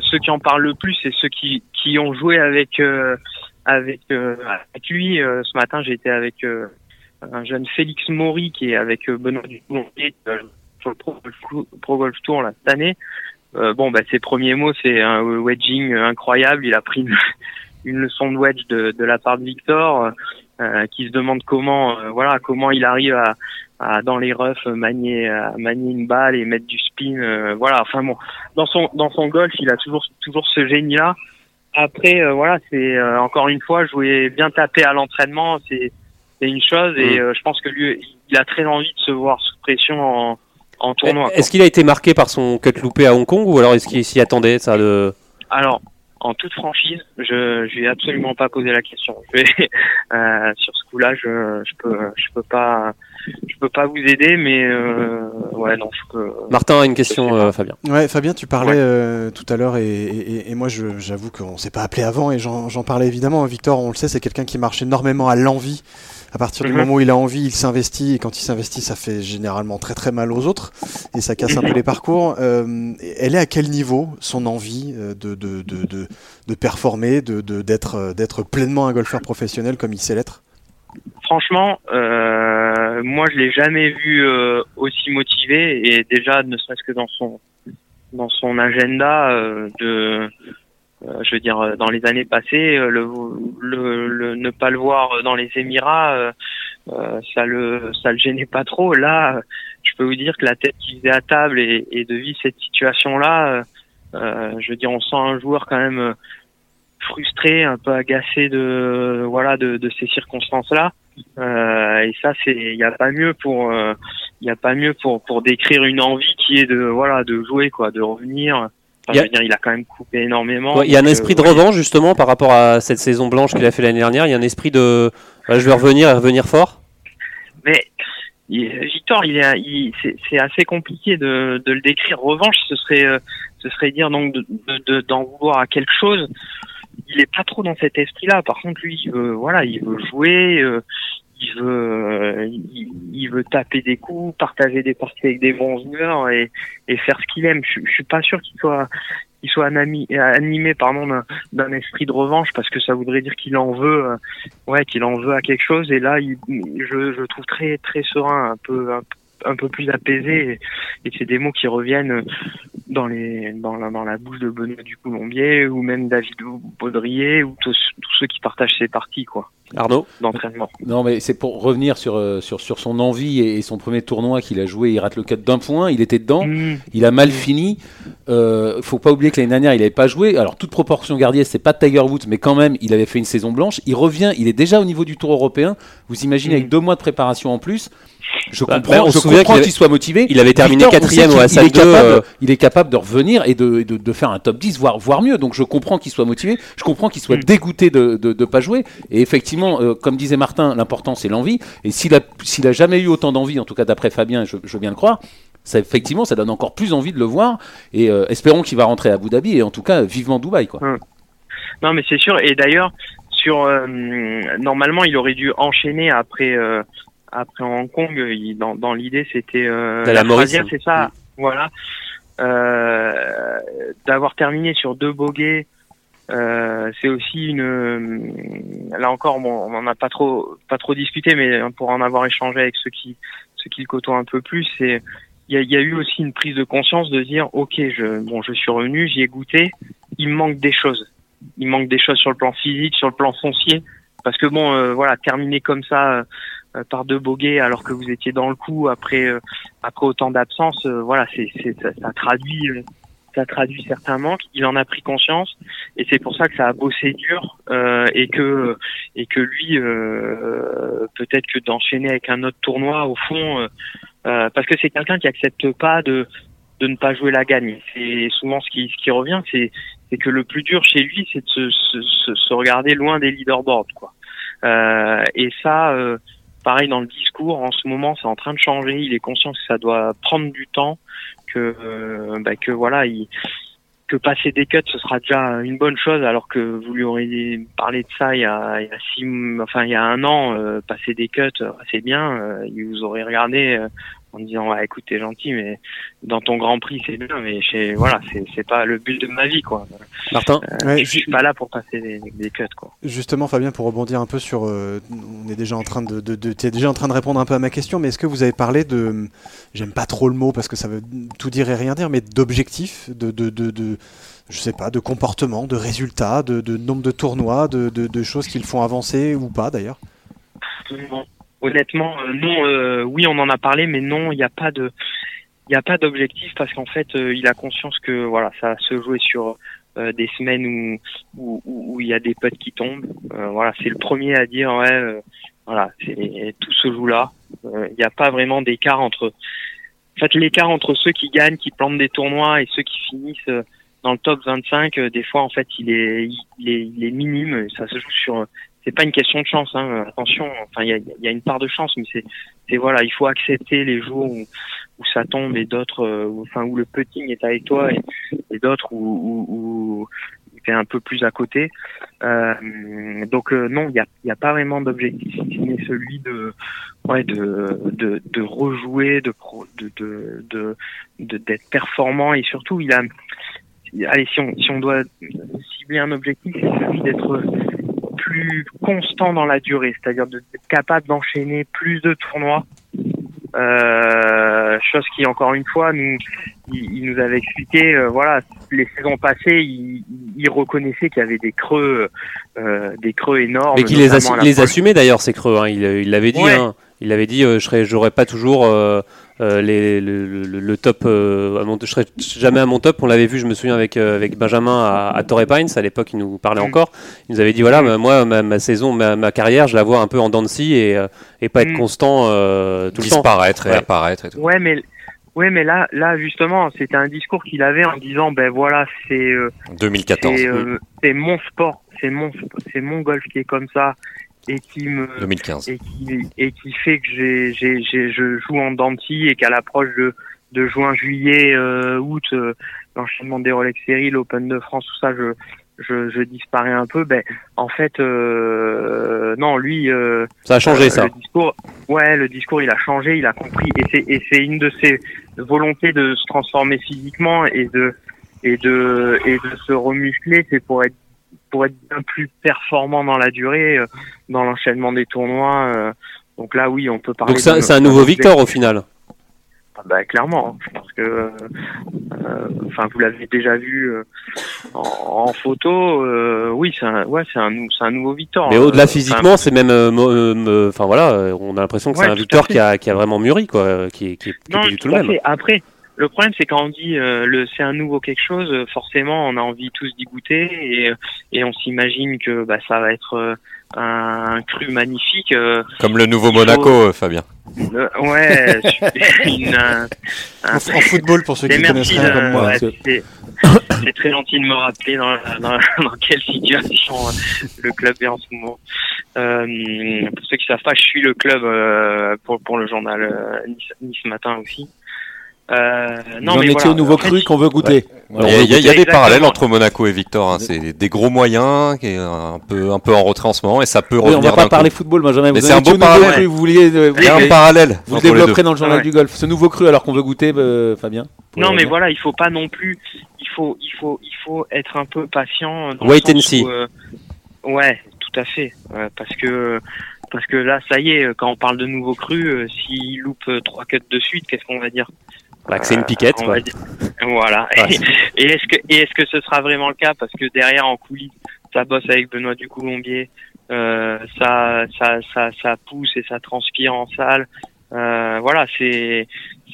ceux qui en parlent le plus, c'est ceux qui qui ont joué avec avec, euh, avec lui. Euh, ce matin, été avec euh, un jeune Félix Maury qui est avec Benoît Ducoulombier sur le Pro, Pro, Golf Tour là, cette année. bon, bah, ses premiers mots, c'est un wedging incroyable. Il a pris une, une leçon de wedge de, de, la part de Victor, euh, qui se demande comment, voilà, comment il arrive à, à dans les roughs manier, à manier une balle et mettre du spin. voilà, enfin bon, dans son dans son golf, il a toujours toujours ce génie là. Après, euh, voilà, c'est euh, encore une fois jouer bien taper à l'entraînement, c'est une chose et mm. euh, je pense que lui, il a très envie de se voir sous pression en, en tournoi. Est-ce qu'il a été marqué par son cut loupé à Hong Kong ou alors est-ce qu'il s'y attendait ça de Alors, en toute franchise, je je vais absolument pas poser la question. Je vais, euh, sur ce coup-là, je je peux je peux pas je peux pas vous aider, mais euh, ouais non. Je peux, Martin a une question, euh, Fabien. Ouais, Fabien, tu parlais euh, tout à l'heure et, et, et, moi j'avoue qu'on s'est pas appelé avant et j'en parlais évidemment. Victor, on le sait, c'est quelqu'un qui marche énormément à l'envie à partir du mhm. moment où il a envie, il s'investit, et quand il s'investit, ça fait généralement très très mal aux autres, et ça casse un peu les parcours. Euh, elle est à quel niveau, son envie euh, de, de, de, de, de performer, de, d'être, euh, d'être pleinement un golfeur professionnel comme il sait l'être? Franchement, euh, moi je l'ai jamais vu euh, aussi motivé, et déjà ne serait-ce que dans son dans son agenda de euh, je veux dire, euh, dans les années passées, euh, le, le, le, ne pas le voir dans les Émirats, ça le ça le gênait pas trop. Là, je peux vous dire que la tête qu'il faisait à table et, et de vivre cette situation-là, je veux dire, on sent un joueur quand même frustré, un peu agacé de voilà de, de ces circonstances-là. Euh, et ça, c'est il n'y a pas mieux pour il a pas mieux pour pour décrire une envie qui est de voilà de jouer quoi, de revenir il, a... Dire, il a quand même coupé énormément. il y a un esprit de revanche justement par rapport à cette saison blanche qu'il a fait l'année dernière. Il y a un esprit de je vais revenir et revenir fort. Mais Victor, il est, c'est assez compliqué de, de, le décrire. Revanche, ce serait, euh, ce serait dire donc d'en de, vouloir à quelque chose. Il est pas trop dans cet esprit-là. Par contre, lui, il veut, voilà, il veut jouer. Euh, il veut, euh, il, veut taper des coups, partager des parties avec des bons joueurs et, et faire ce qu'il aime. Je, suis pas sûr qu'il soit, qu'il soit animé, animé pardon d'un esprit de revanche parce que ça voudrait dire qu'il en veut, euh, ouais, qu'il en veut à quelque chose. Et là, il, je, je trouve très très serein, un peu un, un peu plus apaisé et, c'est des mots qui reviennent dans les dans la, dans la bouche de Benoît du Colombier ou même David Baudrier ou tous, tous ceux qui partagent ces parties quoi. Arnaud d'entraînement. Non mais c'est pour revenir sur, euh, sur, sur son envie et, son premier tournoi qu'il a joué, il rate le 4 d'un point, il était dedans, mmh. il a mal fini. Euh, faut pas oublier que l'année dernière il n'avait pas joué. Alors toute proportion gardée, c'est pas Tiger Woods, mais quand même il avait fait une saison blanche. Il revient, il est déjà au niveau du Tour européen. Vous imaginez avec mmh. deux mois de préparation en plus. Je bah, comprends, je comprends qu'il soit motivé. Il avait terminé quatrième au il, est capable, euh. il est capable de revenir et de, de, de, faire un top 10, voire, voire mieux. Donc je comprends qu'il soit motivé. Je comprends qu'il soit mmh. dégoûté de ne pas jouer. Et effectivement, euh, comme disait Martin, l'important c'est l'envie. Et s'il a, s'il a jamais eu autant d'envie, en tout cas d'après Fabien, je, je veux bien le croire, ça, effectivement, ça donne encore plus envie de le voir. Et euh, espérons qu'il va rentrer à Abu Dhabi et en tout cas, vivement Dubaï. Quoi. Hum. Non, mais c'est sûr. Et d'ailleurs, sur euh, normalement, il aurait dû enchaîner après après Hong Kong. Il, dans, dans l'idée, c'était la, la c'est ça. Hum. Voilà. d'avoir terminé sur deux bogeys euh, c'est aussi une. Euh, là encore, bon, on n'en a pas trop, pas trop discuté, mais pour en avoir échangé avec ceux qui, ceux qui le côtoient un peu plus, c'est, il y, a eu aussi une prise de conscience de dire ok je bon je suis revenu j'y ai goûté il me manque des choses il manque des choses sur le plan physique sur le plan foncier parce que bon euh, voilà terminer comme ça euh, par deux boguets alors que vous étiez dans le coup après euh, après autant d'absence voilà c'est ça, ça, traduit ça traduit certains manques il en a pris conscience et c'est pour ça que ça a bossé dur et que et que lui peut-être que d'enchaîner avec un autre tournoi au fond euh, parce que c'est quelqu'un qui accepte pas de de ne pas jouer la gagne. C'est souvent ce qui ce qui revient, c'est c'est que le plus dur chez lui, c'est de se, se, se, regarder loin des leaderboards, quoi. Euh, et ça, euh, pareil dans le discours, en ce moment, c'est en train de changer. Il est conscient que ça doit prendre du temps, que euh, bah, que voilà, il, que passer des cuts, ce sera déjà une bonne chose, alors que vous lui auriez parlé de ça il y a, six, enfin il y a un an, euh, passer des cuts, euh, c'est bien. Il vous aurait regardé en disant ouais, écoute t'es gentil mais dans ton Grand Prix c'est bien mais chez voilà c'est c'est pas le but de ma vie quoi. Martin, euh, je suis pas là pour passer des, des, cuts quoi. Justement Fabien pour rebondir un peu sur euh, on est déjà en train de, de, de t'es déjà en train de répondre un peu à ma question mais est-ce que vous avez parlé de j'aime pas trop le mot parce que ça veut tout dire et rien dire mais d'objectifs de, de, de, de je sais pas, de comportement, de résultats, de, de nombre de tournois, de, de, de choses qu'ils font avancer ou pas d'ailleurs? Honnêtement, euh, non. Euh, oui, on en a parlé, mais non, il n'y a pas d'objectif parce qu'en fait, euh, il a conscience que voilà, ça se jouer sur des semaines où il y a des potes qui tombent. voilà, c'est le premier à dire ouais, voilà, tout se joue là. Il n'y a pas vraiment d'écart entre, en fait, l'écart entre ceux qui gagnent, qui plantent des tournois et ceux qui finissent dans le top 25, des fois en fait, il est, il est, il est minime. Ça se joue sur c'est pas une question de chance. Hein. Attention, enfin il y a, y a, une part de chance, mais c'est voilà, il faut accepter les jours où, où ça tombe et d'autres, euh, enfin où le putting est avec toi et, d'autres où, où, où tu es un peu plus à côté. Euh, donc euh, non, il y a, y a pas vraiment d'objectif, mais celui de ouais de de, de rejouer, de de de d'être performant et surtout il a allez si on si on doit cibler un objectif, c'est celui d'être plus constant dans la durée, c'est-à-dire d'être capable d'enchaîner plus de tournois. Euh, chose qui encore une fois nous il, nous avait expliqué euh, voilà les saisons passées il, il reconnaissait qu'il y avait des creux euh, des creux énormes mais qu'il les, les assumait d'ailleurs ces creux hein. il l'avait dit hein. il avait dit je serais j'aurais pas toujours euh, euh, les, le, le, top, euh, je serais jamais à mon top. On l'avait vu, je me souviens avec euh, avec Benjamin à, à Torrey Pines. À l'époque, il nous parlait mm. encore. Il nous avait dit voilà, mm. moi ma, saison, ma, carrière, je la vois un peu en dents et et pas être mm. constant tout le temps. Disparaître et apparaître et tout. Ouais, mais Ouais, mais là, là justement, c'était un discours qu'il avait en disant, ben voilà, c'est 2014. C'est mon sport, c'est mon, c'est mon golf qui est comme ça et qui me 2015 et qui et qui fait que j'ai j'ai je joue en denti et qu'à l'approche de de juin juillet euh, août euh, l'enchaînement des Rolex Series l'Open de France tout ça je je, je disparais un peu. Ben en fait euh, non lui euh, ça a changé ça. le discours ouais le discours il a changé il a compris. Et c'est et c'est une de ses volontés de se transformer physiquement et de et de et de se remuscler. C'est pour être pour être bien plus performant dans la durée, euh, dans l'enchaînement des tournois. Euh. donc là, oui, on peut parler. Donc c'est un nouveau Victor au final. Ah bah, clairement, je pense que, euh, enfin, vous l'avez déjà vu en, photo. oui, c'est un, ouais, c'est un, c'est un nouveau Victor. Mais au-delà physiquement, c'est même, enfin voilà, on a l'impression que c'est un Victor qui a, qui a vraiment mûri, quoi, qui, qui, qui non, du tout le même. Après, le problème, c'est quand on dit euh, le c'est un nouveau quelque chose, euh, forcément, on a envie tous d'y goûter et, et on s'imagine que bah, ça va être euh, un cru magnifique. Comme le nouveau Monaco, Fabien. ouais, une, en, football pour ceux qui connaissent rien comme moi. c'est très gentil de me rappeler dans, dans, dans, quelle situation le club est en ce moment. pour ceux qui savent pas, je suis le club pour, pour le journal nice, nice Matin aussi. Euh, non, mais voilà, au nouveau cru qu'on veut goûter. Il y, a, des parallèles entre Monaco et Victor. Hein. C'est des gros moyens, qui est un peu un peu en retrait en ce moment, et ça peut revenir. On va pas parler football, Benjamin. Mais c'est un beau parallèle. Vous vouliez, il y a un parallèle. Vous développerez dans le journal du golf. Ce nouveau cru, alors qu'on veut goûter, euh, Fabien. Non, mais voilà, il faut pas non plus. Il faut, il faut, il faut être un peu patient. Wait and see. Euh, ouais, tout à fait, parce que parce que là, ça y est, quand on parle de nouveau cru, s'il loupe trois cuts de suite, qu'est-ce qu'on va dire? Bah, c'est une piquette, quoi. Voilà. Et, est-ce que, et est-ce que ce sera vraiment le cas? Parce que derrière, en coulisses, ça bosse avec Benoît Ducoulombier, euh, ça, ça, ça, ça pousse et ça transpire en salle. Euh, voilà, c'est.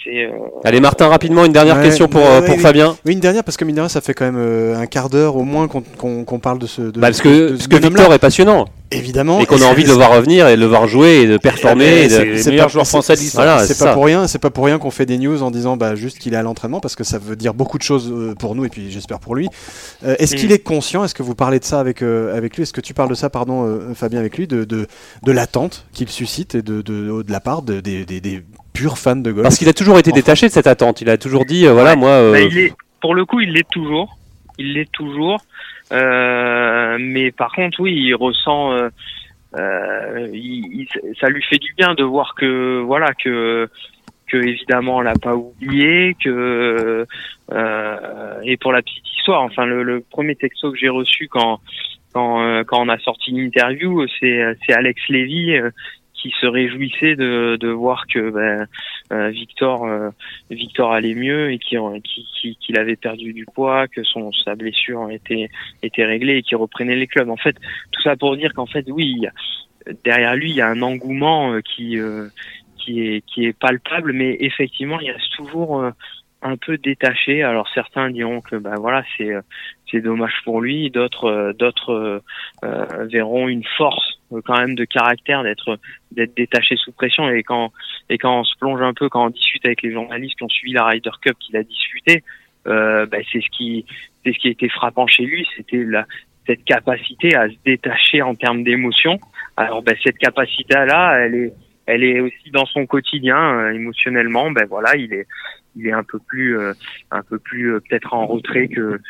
Euh... Allez, Martin, rapidement, une dernière question pour, euh, pour Fabien. Oui, une dernière, parce que mine de rien, ça fait quand même euh, un quart d'heure au moins qu'on parle de ce. De, bah, parce que, ce que Victor est passionnant. Évidemment. Et qu'on a envie de le voir revenir et de le voir jouer et de performer. C'est le meilleur joueur français c'est pas pour rien. C'est pas pour rien qu'on fait des news en disant bah, juste qu'il est à l'entraînement parce que ça veut dire beaucoup de choses pour nous et puis j'espère pour lui. Est-ce qu'il mm. est conscient Est-ce que vous parlez de ça avec avec lui Est-ce que tu parles de ça, pardon, Fabien, avec lui, de de, de l'attente qu'il suscite et de, de de la part des, des, des pur fan de golf? Parce qu'il a toujours été détaché de cette attente. Il a toujours dit, euh, voilà, moi. Euh, bah, il est, pour le coup, il l'est toujours. Il l'est toujours. Euh, mais par contre, oui, il ressent. Il, ça lui fait du bien de voir que, voilà, que que évidemment l'a pas oublié que et pour la petite histoire enfin le, le premier texto que j'ai reçu quand quand quand on a sorti une interview c'est c'est Alex Lévy qui se réjouissait de, de voir que euh, Victor euh, Victor allait mieux et qu'il qui, qui, avait perdu du poids, que son sa blessure était était réglée et qu'il reprenait les clubs. En fait, tout ça pour dire qu'en fait, oui, derrière lui, il y a un engouement euh, qui qui est qui est palpable, mais effectivement, il reste toujours un peu détaché. Alors certains diront que ben voilà c'est c'est dommage pour lui, d'autres d'autres euh, verront une force quand même de caractère d'être d'être détaché sous pression. Et quand et quand on se plonge un peu quand on discute avec les journalistes qui ont suivi la Ryder Cup qu'il a discuté euh, bah, c'est ce qui c'est ce qui été frappant chez lui c'était la cette capacité à se détacher en termes d'émotion. Alors bah, cette capacité là elle est elle est aussi dans son quotidien euh, émotionnellement ben voilà il est il est un peu plus euh, un peu plus euh, peut-être en retrait que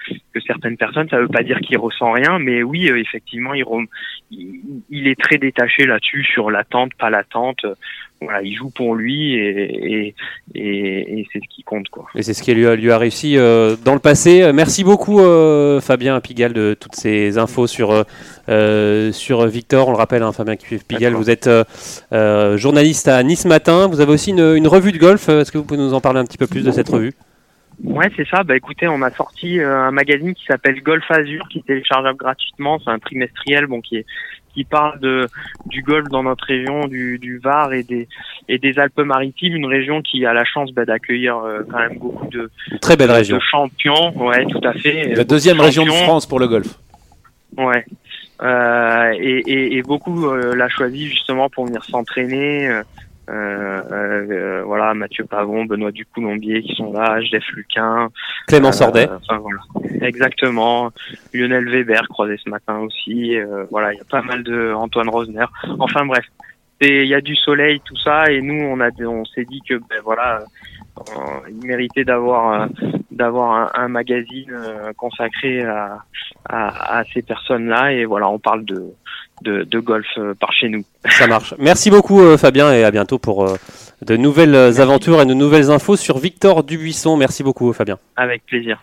certaines personnes. Ça veut pas dire qu'il ressent rien mais oui effectivement il, il, est très détaché là-dessus sur l'attente pas l'attente voilà, il joue pour lui et, et, et, c'est ce qui compte. Quoi. Et c'est ce qui lui a, lui a réussi euh, dans le passé. Merci beaucoup euh, Fabien Pigalle de toutes ces infos sur, euh, sur Victor. On le rappelle, hein, Fabien Pigalle, vous êtes journaliste à Nice Matin. Vous avez aussi une, une revue de golf. Est-ce que vous pouvez nous en parler un petit peu plus de cette revue? Ouais, c'est ça. Bah écoutez, on a sorti un magazine qui s'appelle Golf Azur, qui est téléchargeable gratuitement. C'est un trimestriel, bon, qui est qui parle de du golf dans notre région, du, du Var et des et des Alpes-Maritimes, une région qui a la chance bah, d'accueillir euh, quand même beaucoup de très belle région de champions. Ouais, tout à fait. La deuxième région de France pour le golf. Ouais. Euh, et, et, et, beaucoup euh, l'a choisi justement pour venir s'entraîner. Euh, euh, euh, voilà, Mathieu Pavon, Benoît Ducoulombier qui sont là, Jeff Luquin, Clément Sordet. voilà. Exactement. Lionel Weber croisé ce matin aussi. voilà, il y a pas mal de Antoine Rosner. Enfin bref, il y a du soleil, tout ça, et nous on a, on s'est dit que ben voilà, il méritait d'avoir d'avoir un, magazine consacré à, à, à ces personnes-là, et voilà, on parle de de, golf euh, par chez nous. Ça marche. Merci beaucoup euh, Fabien et à bientôt pour euh, de nouvelles aventures et de nouvelles infos sur Victor Dubuisson. Merci beaucoup Fabien. Avec plaisir.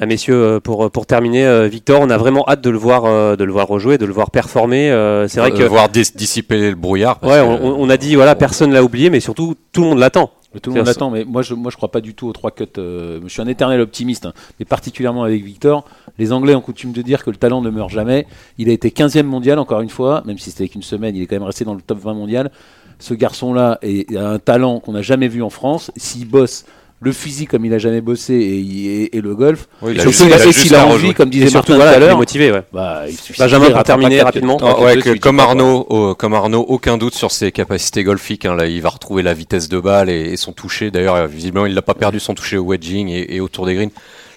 Ah, messieurs, pour, pour terminer, Victor, on a vraiment hâte de le voir, de le voir rejouer, de le voir performer. c'est vrai que voir dissiper le brouillard. Ouais, on, a dit voilà, personne l'a oublié, mais surtout tout le monde l'attend. Tout le monde l'attend, mais moi je, moi je crois pas du tout aux trois cuts. je suis un éternel optimiste, hein, mais particulièrement avec Victor. Les Anglais ont coutume de dire que le talent ne meurt jamais. Il a été 15e mondial, encore une fois, même si c'était qu'une semaine, il est quand même resté dans le top 20 mondial. Ce garçon-là a un talent qu'on n'a jamais vu en France. S'il bosse le physique comme il a jamais bossé et, le golf. Oui, il surtout, a, s'il a envie, comme disait Martin tout à l'heure, motivé. Ouais. Bah, Benjamin, pour terminer rapidement. comme Arnaud, comme Arnaud, aucun doute sur ses capacités golfiques. Hein, là, il va retrouver la vitesse de balle et, son toucher. D'ailleurs, visiblement, il n'a pas perdu son toucher au wedging et, et autour des greens.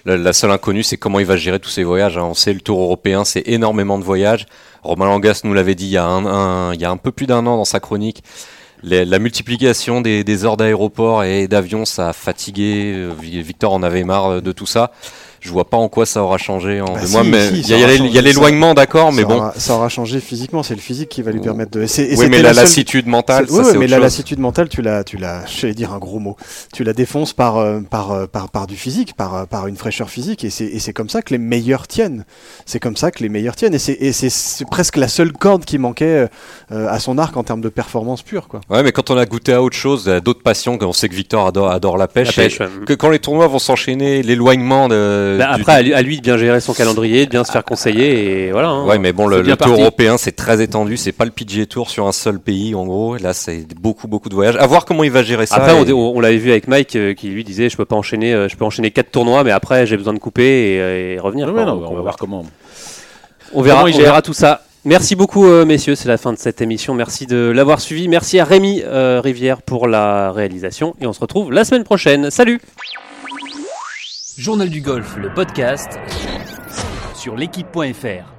La, seule inconnue, c'est comment il va gérer tous ces voyages. Hein. On sait, le Tour européen, c'est énormément de voyages. Romain Langas nous l'avait dit il y, a un, il y a un peu plus d'un an dans sa chronique. La multiplication des, des heures d'aéroport et d'avion, ça a fatigué. Victor en avait marre de tout ça. Je vois pas en quoi ça aura changé. En... Bah moi, si, mais si, il y a, l'éloignement, d'accord, mais ça bon. aura- ça aura changé physiquement, c'est le physique qui va lui permettre de. et c'est- et Oui, mais la seule- lassitude mentale, c'est- ça ouais, c'est mais autre la chose. lassitude mentale, tu la, tu la, j'allais dire un gros mot, tu la défonces par, euh, par, euh, par, par du physique, par, euh, par une fraîcheur physique, et c'est, et c'est comme ça que les meilleurs tiennent. C'est comme ça que les meilleurs tiennent, et c'est, et c'est, c'est presque la seule corde qui manquait euh, à son arc en termes de performance pure, quoi. Ouais, mais quand on a goûté à autre chose, à d'autres passions, on sait que Victor adore, adore la pêche, La pêche, et ouais. que quand les tournois vont s'enchaîner, l'éloignement de. Bah, du- après, à lui, à lui de bien gérer son calendrier, de bien se faire conseiller et voilà. hein. Ouais, mais bon, le, tour européen, c'est très étendu. C'est pas le PGA Tour sur un seul pays, en gros. Là, c'est beaucoup, beaucoup de voyages. À voir comment il va gérer ça. Après, on, et- on- on l'avait vu avec Mike euh, qui lui disait je peux pas enchaîner, euh, je peux enchaîner quatre tournois, mais après j'ai besoin de couper et, euh, et revenir. Ouais, quoi. non, Donc, on va voir comment. On verra, Comment il on gère. verra tout ça. Merci beaucoup, euh, messieurs. C'est la fin de cette émission. Merci de l'avoir suivi. Merci à Rémi euh, Rivière pour la réalisation. Et on se retrouve la semaine prochaine. Salut Journal du golf, le podcast sur l'équipe.fr.